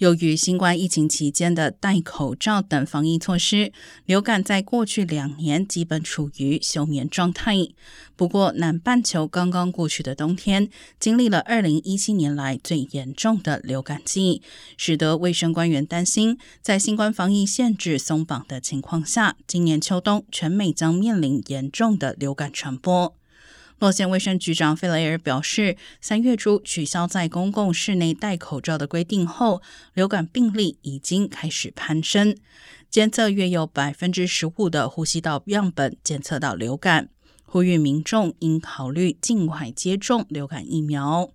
由于新冠疫情期间的戴口罩等防疫措施，流感在过去两年基本处于休眠状态。不过，南半球刚刚过去的冬天，经历了二零一七年来最严重的流感季，使得卫生官员担心，在新冠防疫限制松绑的情况下，今年秋冬全美将面临严重的流感传播。洛县卫生局长费雷尔表示，三月初取消在公共室内戴口罩的规定后，流感病例已经开始攀升，监测约有百分之十五的呼吸道样本检测到流感，呼吁民众应考虑尽快接种流感疫苗。